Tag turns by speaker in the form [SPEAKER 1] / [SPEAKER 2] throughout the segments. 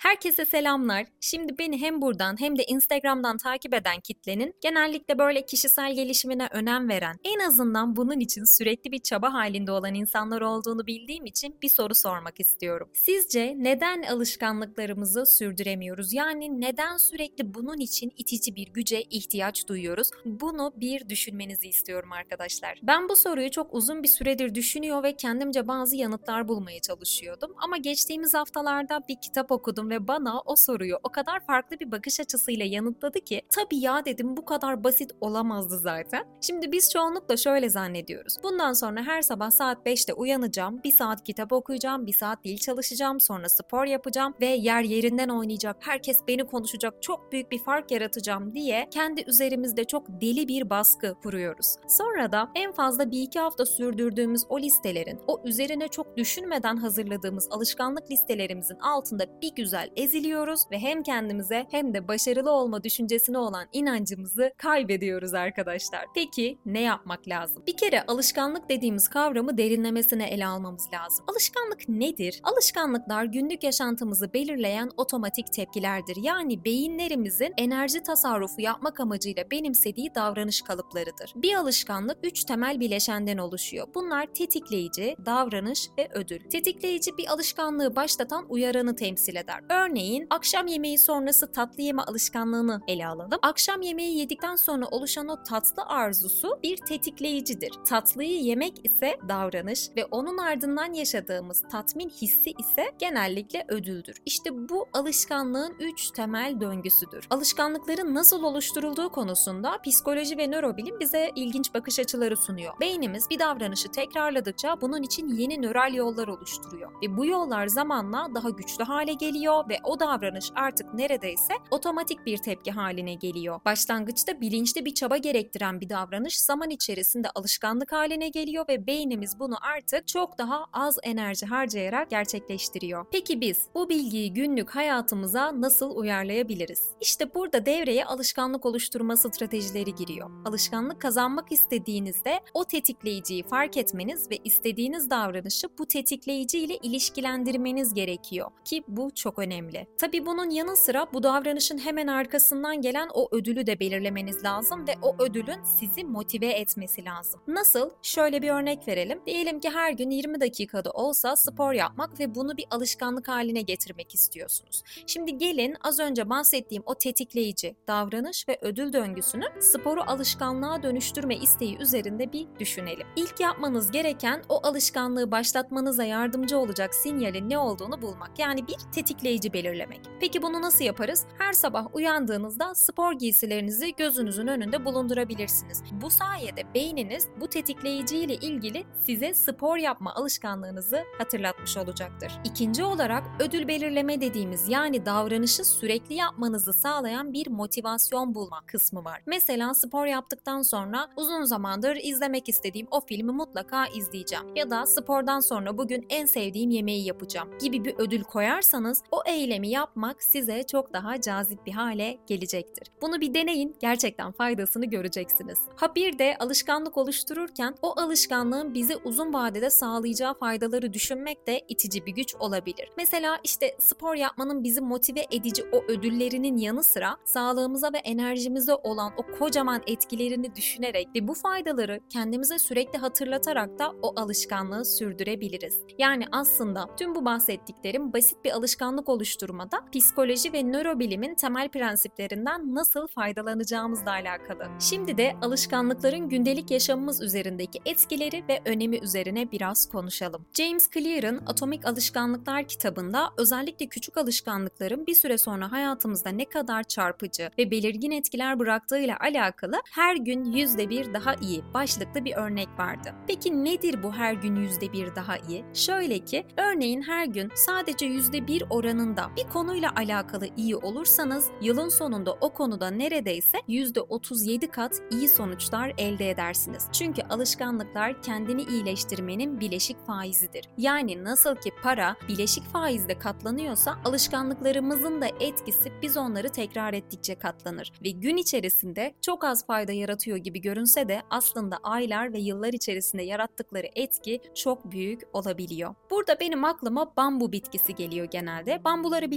[SPEAKER 1] Herkese selamlar. Şimdi beni hem buradan hem de Instagram'dan takip eden kitlenin genellikle böyle kişisel gelişimine önem veren, en azından bunun için sürekli bir çaba halinde olan insanlar olduğunu bildiğim için bir soru sormak istiyorum. Sizce neden alışkanlıklarımızı sürdüremiyoruz? Yani neden sürekli bunun için itici bir güce ihtiyaç duyuyoruz? Bunu bir düşünmenizi istiyorum arkadaşlar. Ben bu soruyu çok uzun bir süredir düşünüyor ve kendimce bazı yanıtlar bulmaya çalışıyordum. Ama geçtiğimiz haftalarda bir kitap okudum ve bana o soruyu o kadar farklı bir bakış açısıyla yanıtladı ki tabii ya dedim bu kadar basit olamazdı zaten. Şimdi biz çoğunlukla şöyle zannediyoruz. Bundan sonra her sabah saat 5'te uyanacağım, bir saat kitap okuyacağım, bir saat dil çalışacağım, sonra spor yapacağım ve yer yerinden oynayacak, herkes beni konuşacak, çok büyük bir fark yaratacağım diye kendi üzerimizde çok deli bir baskı kuruyoruz. Sonra da en fazla bir iki hafta sürdürdüğümüz o listelerin, o üzerine çok düşünmeden hazırladığımız alışkanlık listelerimizin altında bir güzel güzel eziliyoruz ve hem kendimize hem de başarılı olma düşüncesine olan inancımızı kaybediyoruz arkadaşlar. Peki ne yapmak lazım? Bir kere alışkanlık dediğimiz kavramı derinlemesine ele almamız lazım. Alışkanlık nedir? Alışkanlıklar günlük yaşantımızı belirleyen otomatik tepkilerdir. Yani beyinlerimizin enerji tasarrufu yapmak amacıyla benimsediği davranış kalıplarıdır. Bir alışkanlık üç temel bileşenden oluşuyor. Bunlar tetikleyici, davranış ve ödül. Tetikleyici bir alışkanlığı başlatan uyaranı temsil eder. Örneğin akşam yemeği sonrası tatlı yeme alışkanlığını ele alalım. Akşam yemeği yedikten sonra oluşan o tatlı arzusu bir tetikleyicidir. Tatlıyı yemek ise davranış ve onun ardından yaşadığımız tatmin hissi ise genellikle ödüldür. İşte bu alışkanlığın üç temel döngüsüdür. Alışkanlıkların nasıl oluşturulduğu konusunda psikoloji ve nörobilim bize ilginç bakış açıları sunuyor. Beynimiz bir davranışı tekrarladıkça bunun için yeni nöral yollar oluşturuyor ve bu yollar zamanla daha güçlü hale geliyor ve o davranış artık neredeyse otomatik bir tepki haline geliyor. Başlangıçta bilinçli bir çaba gerektiren bir davranış zaman içerisinde alışkanlık haline geliyor ve beynimiz bunu artık çok daha az enerji harcayarak gerçekleştiriyor. Peki biz bu bilgiyi günlük hayatımıza nasıl uyarlayabiliriz? İşte burada devreye alışkanlık oluşturma stratejileri giriyor. Alışkanlık kazanmak istediğinizde o tetikleyiciyi fark etmeniz ve istediğiniz davranışı bu tetikleyici ile ilişkilendirmeniz gerekiyor ki bu çok önemli önemli. Tabi bunun yanı sıra bu davranışın hemen arkasından gelen o ödülü de belirlemeniz lazım ve o ödülün sizi motive etmesi lazım. Nasıl? Şöyle bir örnek verelim. Diyelim ki her gün 20 dakikada olsa spor yapmak ve bunu bir alışkanlık haline getirmek istiyorsunuz. Şimdi gelin az önce bahsettiğim o tetikleyici davranış ve ödül döngüsünü sporu alışkanlığa dönüştürme isteği üzerinde bir düşünelim. İlk yapmanız gereken o alışkanlığı başlatmanıza yardımcı olacak sinyalin ne olduğunu bulmak. Yani bir tetikleyici tetikleyici belirlemek. Peki bunu nasıl yaparız? Her sabah uyandığınızda spor giysilerinizi gözünüzün önünde bulundurabilirsiniz. Bu sayede beyniniz bu tetikleyici ile ilgili size spor yapma alışkanlığınızı hatırlatmış olacaktır. İkinci olarak ödül belirleme dediğimiz yani davranışı sürekli yapmanızı sağlayan bir motivasyon bulma kısmı var. Mesela spor yaptıktan sonra uzun zamandır izlemek istediğim o filmi mutlaka izleyeceğim ya da spordan sonra bugün en sevdiğim yemeği yapacağım gibi bir ödül koyarsanız o eylemi yapmak size çok daha cazip bir hale gelecektir. Bunu bir deneyin, gerçekten faydasını göreceksiniz. Ha bir de alışkanlık oluştururken o alışkanlığın bize uzun vadede sağlayacağı faydaları düşünmek de itici bir güç olabilir. Mesela işte spor yapmanın bizi motive edici o ödüllerinin yanı sıra sağlığımıza ve enerjimize olan o kocaman etkilerini düşünerek ve bu faydaları kendimize sürekli hatırlatarak da o alışkanlığı sürdürebiliriz. Yani aslında tüm bu bahsettiklerim basit bir alışkanlık oluşturmada psikoloji ve nörobilimin temel prensiplerinden nasıl faydalanacağımızla alakalı. Şimdi de alışkanlıkların gündelik yaşamımız üzerindeki etkileri ve önemi üzerine biraz konuşalım. James Clear'ın Atomik Alışkanlıklar kitabında özellikle küçük alışkanlıkların bir süre sonra hayatımızda ne kadar çarpıcı ve belirgin etkiler bıraktığıyla alakalı her gün yüzde bir daha iyi başlıklı bir örnek vardı. Peki nedir bu her gün yüzde bir daha iyi? Şöyle ki örneğin her gün sadece yüzde bir oranın alanında bir konuyla alakalı iyi olursanız yılın sonunda o konuda neredeyse %37 kat iyi sonuçlar elde edersiniz. Çünkü alışkanlıklar kendini iyileştirmenin bileşik faizidir. Yani nasıl ki para bileşik faizle katlanıyorsa alışkanlıklarımızın da etkisi biz onları tekrar ettikçe katlanır ve gün içerisinde çok az fayda yaratıyor gibi görünse de aslında aylar ve yıllar içerisinde yarattıkları etki çok büyük olabiliyor. Burada benim aklıma bambu bitkisi geliyor genelde. Bambuları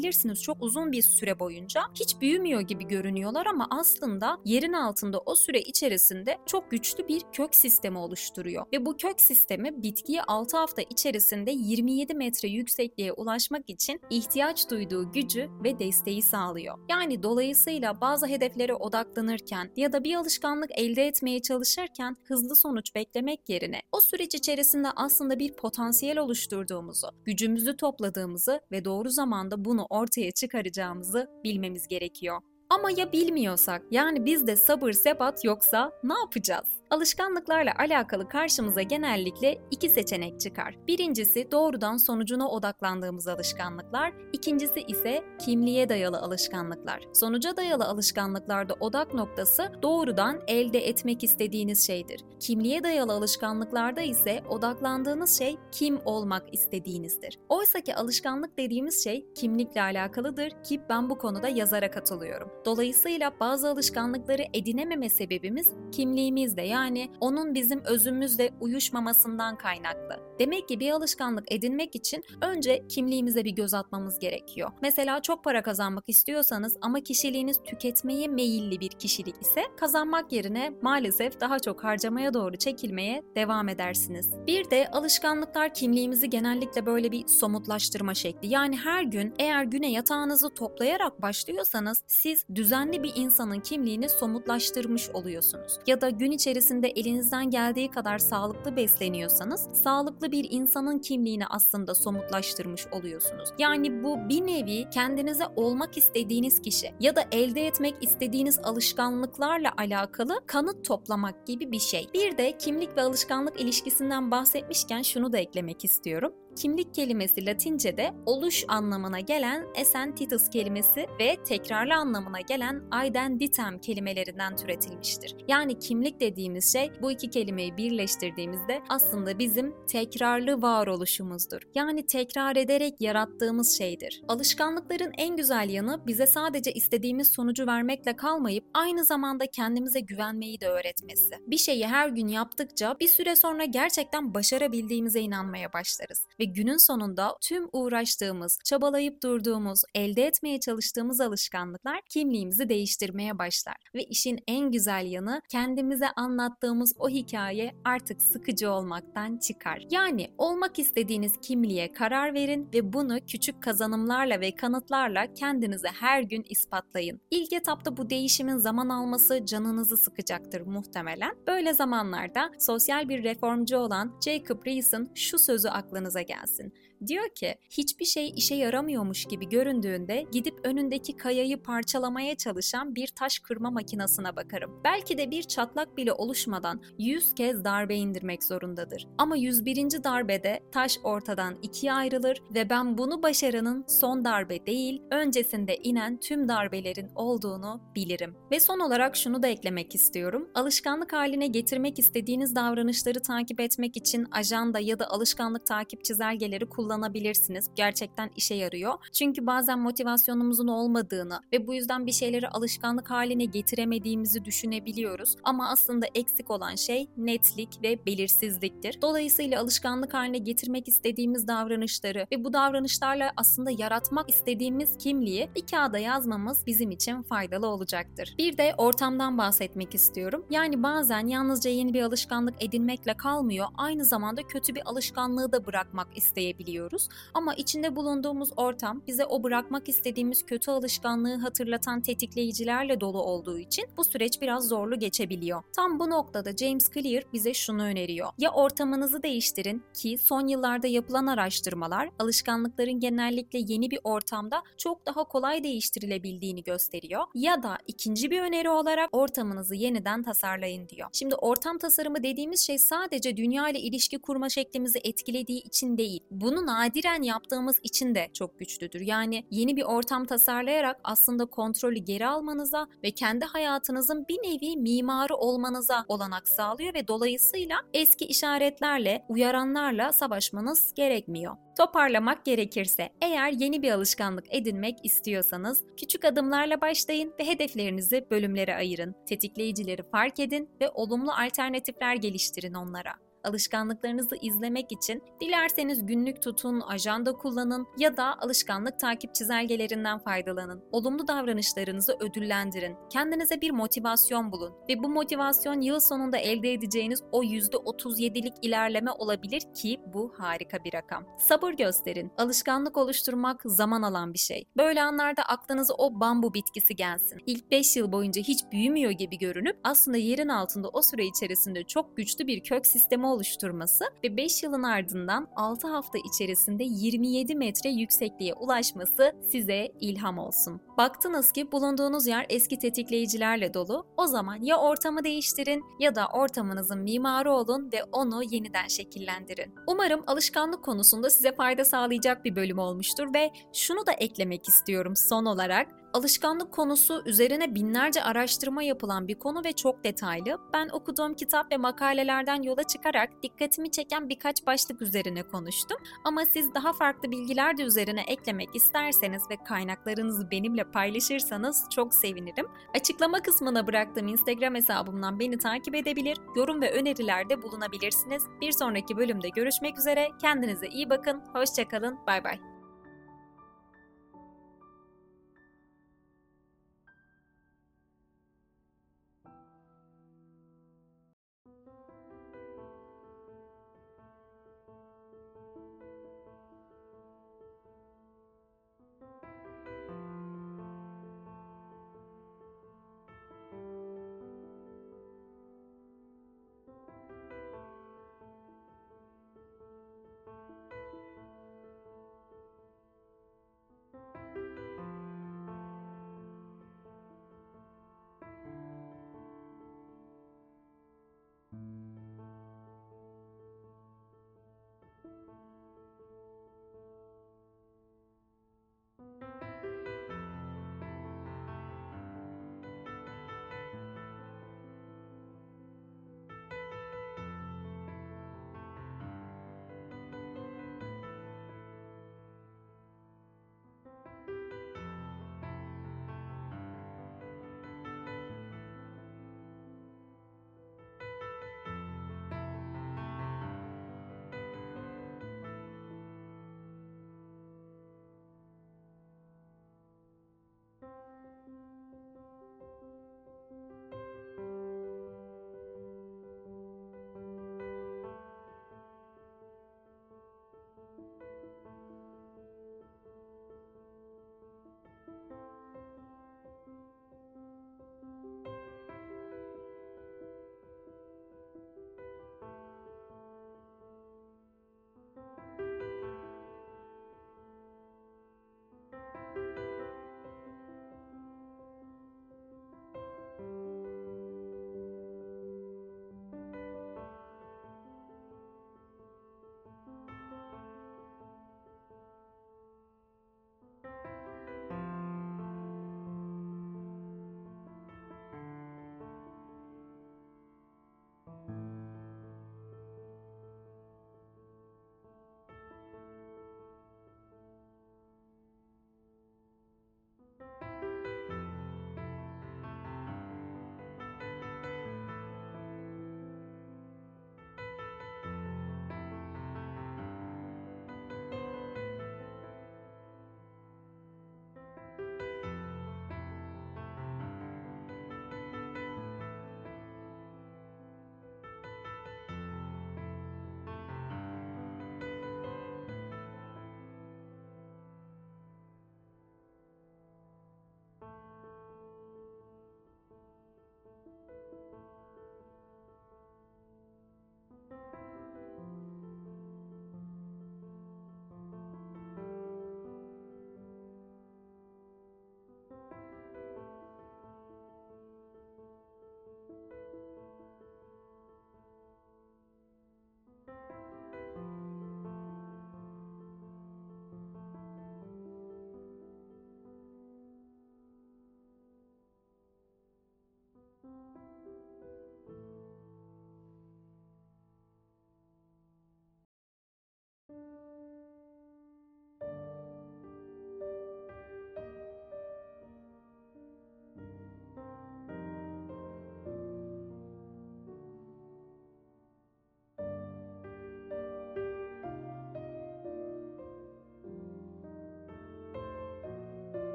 [SPEAKER 1] çok uzun bir süre boyunca hiç büyümüyor gibi görünüyorlar ama aslında yerin altında o süre içerisinde çok güçlü bir kök sistemi oluşturuyor. Ve bu kök sistemi bitkiyi 6 hafta içerisinde 27 metre yüksekliğe ulaşmak için ihtiyaç duyduğu gücü ve desteği sağlıyor. Yani dolayısıyla bazı hedeflere odaklanırken ya da bir alışkanlık elde etmeye çalışırken hızlı sonuç beklemek yerine o süreç içerisinde aslında bir potansiyel oluşturduğumuzu, gücümüzü topladığımızı ve doğru zamanda bunu ortaya çıkaracağımızı bilmemiz gerekiyor. Ama ya bilmiyorsak, yani bizde sabır sebat yoksa ne yapacağız? Alışkanlıklarla alakalı karşımıza genellikle iki seçenek çıkar. Birincisi doğrudan sonucuna odaklandığımız alışkanlıklar, ikincisi ise kimliğe dayalı alışkanlıklar. Sonuca dayalı alışkanlıklarda odak noktası doğrudan elde etmek istediğiniz şeydir. Kimliğe dayalı alışkanlıklarda ise odaklandığınız şey kim olmak istediğinizdir. Oysa ki alışkanlık dediğimiz şey kimlikle alakalıdır ki ben bu konuda yazara katılıyorum. Dolayısıyla bazı alışkanlıkları edinememe sebebimiz kimliğimizde yani onun bizim özümüzle uyuşmamasından kaynaklı. Demek ki bir alışkanlık edinmek için önce kimliğimize bir göz atmamız gerekiyor. Mesela çok para kazanmak istiyorsanız ama kişiliğiniz tüketmeye meyilli bir kişilik ise kazanmak yerine maalesef daha çok harcamaya doğru çekilmeye devam edersiniz. Bir de alışkanlıklar kimliğimizi genellikle böyle bir somutlaştırma şekli. Yani her gün eğer güne yatağınızı toplayarak başlıyorsanız siz düzenli bir insanın kimliğini somutlaştırmış oluyorsunuz. Ya da gün içerisinde elinizden geldiği kadar sağlıklı besleniyorsanız sağlıklı bir insanın kimliğini aslında somutlaştırmış oluyorsunuz. Yani bu bir nevi kendinize olmak istediğiniz kişi ya da elde etmek istediğiniz alışkanlıklarla alakalı kanıt toplamak gibi bir şey. Bir de kimlik ve alışkanlık ilişkisinden bahsetmişken şunu da eklemek istiyorum. Kimlik kelimesi Latince'de oluş anlamına gelen essentitus kelimesi ve tekrarlı anlamına gelen identitem kelimelerinden türetilmiştir. Yani kimlik dediğimiz şey bu iki kelimeyi birleştirdiğimizde aslında bizim tekrarlı varoluşumuzdur. Yani tekrar ederek yarattığımız şeydir. Alışkanlıkların en güzel yanı bize sadece istediğimiz sonucu vermekle kalmayıp aynı zamanda kendimize güvenmeyi de öğretmesi. Bir şeyi her gün yaptıkça bir süre sonra gerçekten başarabildiğimize inanmaya başlarız günün sonunda tüm uğraştığımız, çabalayıp durduğumuz, elde etmeye çalıştığımız alışkanlıklar kimliğimizi değiştirmeye başlar. Ve işin en güzel yanı kendimize anlattığımız o hikaye artık sıkıcı olmaktan çıkar. Yani olmak istediğiniz kimliğe karar verin ve bunu küçük kazanımlarla ve kanıtlarla kendinize her gün ispatlayın. İlk etapta bu değişimin zaman alması canınızı sıkacaktır muhtemelen. Böyle zamanlarda sosyal bir reformcu olan Jacob Riis'in şu sözü aklınıza gelsin gelsin. Diyor ki hiçbir şey işe yaramıyormuş gibi göründüğünde gidip önündeki kayayı parçalamaya çalışan bir taş kırma makinesine bakarım. Belki de bir çatlak bile oluşmadan 100 kez darbe indirmek zorundadır. Ama 101. darbede taş ortadan ikiye ayrılır ve ben bunu başaranın son darbe değil, öncesinde inen tüm darbelerin olduğunu bilirim. Ve son olarak şunu da eklemek istiyorum. Alışkanlık haline getirmek istediğiniz davranışları takip etmek için ajanda ya da alışkanlık takip çizelgeleri kullanabilirsiniz kullanabilirsiniz. Gerçekten işe yarıyor. Çünkü bazen motivasyonumuzun olmadığını ve bu yüzden bir şeyleri alışkanlık haline getiremediğimizi düşünebiliyoruz. Ama aslında eksik olan şey netlik ve belirsizliktir. Dolayısıyla alışkanlık haline getirmek istediğimiz davranışları ve bu davranışlarla aslında yaratmak istediğimiz kimliği bir kağıda yazmamız bizim için faydalı olacaktır. Bir de ortamdan bahsetmek istiyorum. Yani bazen yalnızca yeni bir alışkanlık edinmekle kalmıyor, aynı zamanda kötü bir alışkanlığı da bırakmak isteyebiliyor biliyoruz. Ama içinde bulunduğumuz ortam bize o bırakmak istediğimiz kötü alışkanlığı hatırlatan tetikleyicilerle dolu olduğu için bu süreç biraz zorlu geçebiliyor. Tam bu noktada James Clear bize şunu öneriyor. Ya ortamınızı değiştirin ki son yıllarda yapılan araştırmalar alışkanlıkların genellikle yeni bir ortamda çok daha kolay değiştirilebildiğini gösteriyor. Ya da ikinci bir öneri olarak ortamınızı yeniden tasarlayın diyor. Şimdi ortam tasarımı dediğimiz şey sadece dünya ile ilişki kurma şeklimizi etkilediği için değil. Bunun nadiren yaptığımız için de çok güçlüdür. Yani yeni bir ortam tasarlayarak aslında kontrolü geri almanıza ve kendi hayatınızın bir nevi mimarı olmanıza olanak sağlıyor ve dolayısıyla eski işaretlerle, uyaranlarla savaşmanız gerekmiyor. Toparlamak gerekirse eğer yeni bir alışkanlık edinmek istiyorsanız küçük adımlarla başlayın ve hedeflerinizi bölümlere ayırın. Tetikleyicileri fark edin ve olumlu alternatifler geliştirin onlara. Alışkanlıklarınızı izlemek için dilerseniz günlük tutun, ajanda kullanın ya da alışkanlık takip çizelgelerinden faydalanın. Olumlu davranışlarınızı ödüllendirin. Kendinize bir motivasyon bulun ve bu motivasyon yıl sonunda elde edeceğiniz o %37'lik ilerleme olabilir ki bu harika bir rakam. Sabır gösterin. Alışkanlık oluşturmak zaman alan bir şey. Böyle anlarda aklınıza o bambu bitkisi gelsin. İlk 5 yıl boyunca hiç büyümüyor gibi görünüp aslında yerin altında o süre içerisinde çok güçlü bir kök sistemi oluşturması ve 5 yılın ardından 6 hafta içerisinde 27 metre yüksekliğe ulaşması size ilham olsun. Baktınız ki bulunduğunuz yer eski tetikleyicilerle dolu. O zaman ya ortamı değiştirin ya da ortamınızın mimarı olun ve onu yeniden şekillendirin. Umarım alışkanlık konusunda size fayda sağlayacak bir bölüm olmuştur ve şunu da eklemek istiyorum son olarak alışkanlık konusu üzerine binlerce araştırma yapılan bir konu ve çok detaylı. Ben okuduğum kitap ve makalelerden yola çıkarak dikkatimi çeken birkaç başlık üzerine konuştum. Ama siz daha farklı bilgiler de üzerine eklemek isterseniz ve kaynaklarınızı benimle paylaşırsanız çok sevinirim. Açıklama kısmına bıraktığım Instagram hesabımdan beni takip edebilir, yorum ve önerilerde bulunabilirsiniz. Bir sonraki bölümde görüşmek üzere. Kendinize iyi bakın. Hoşçakalın. Bay bay.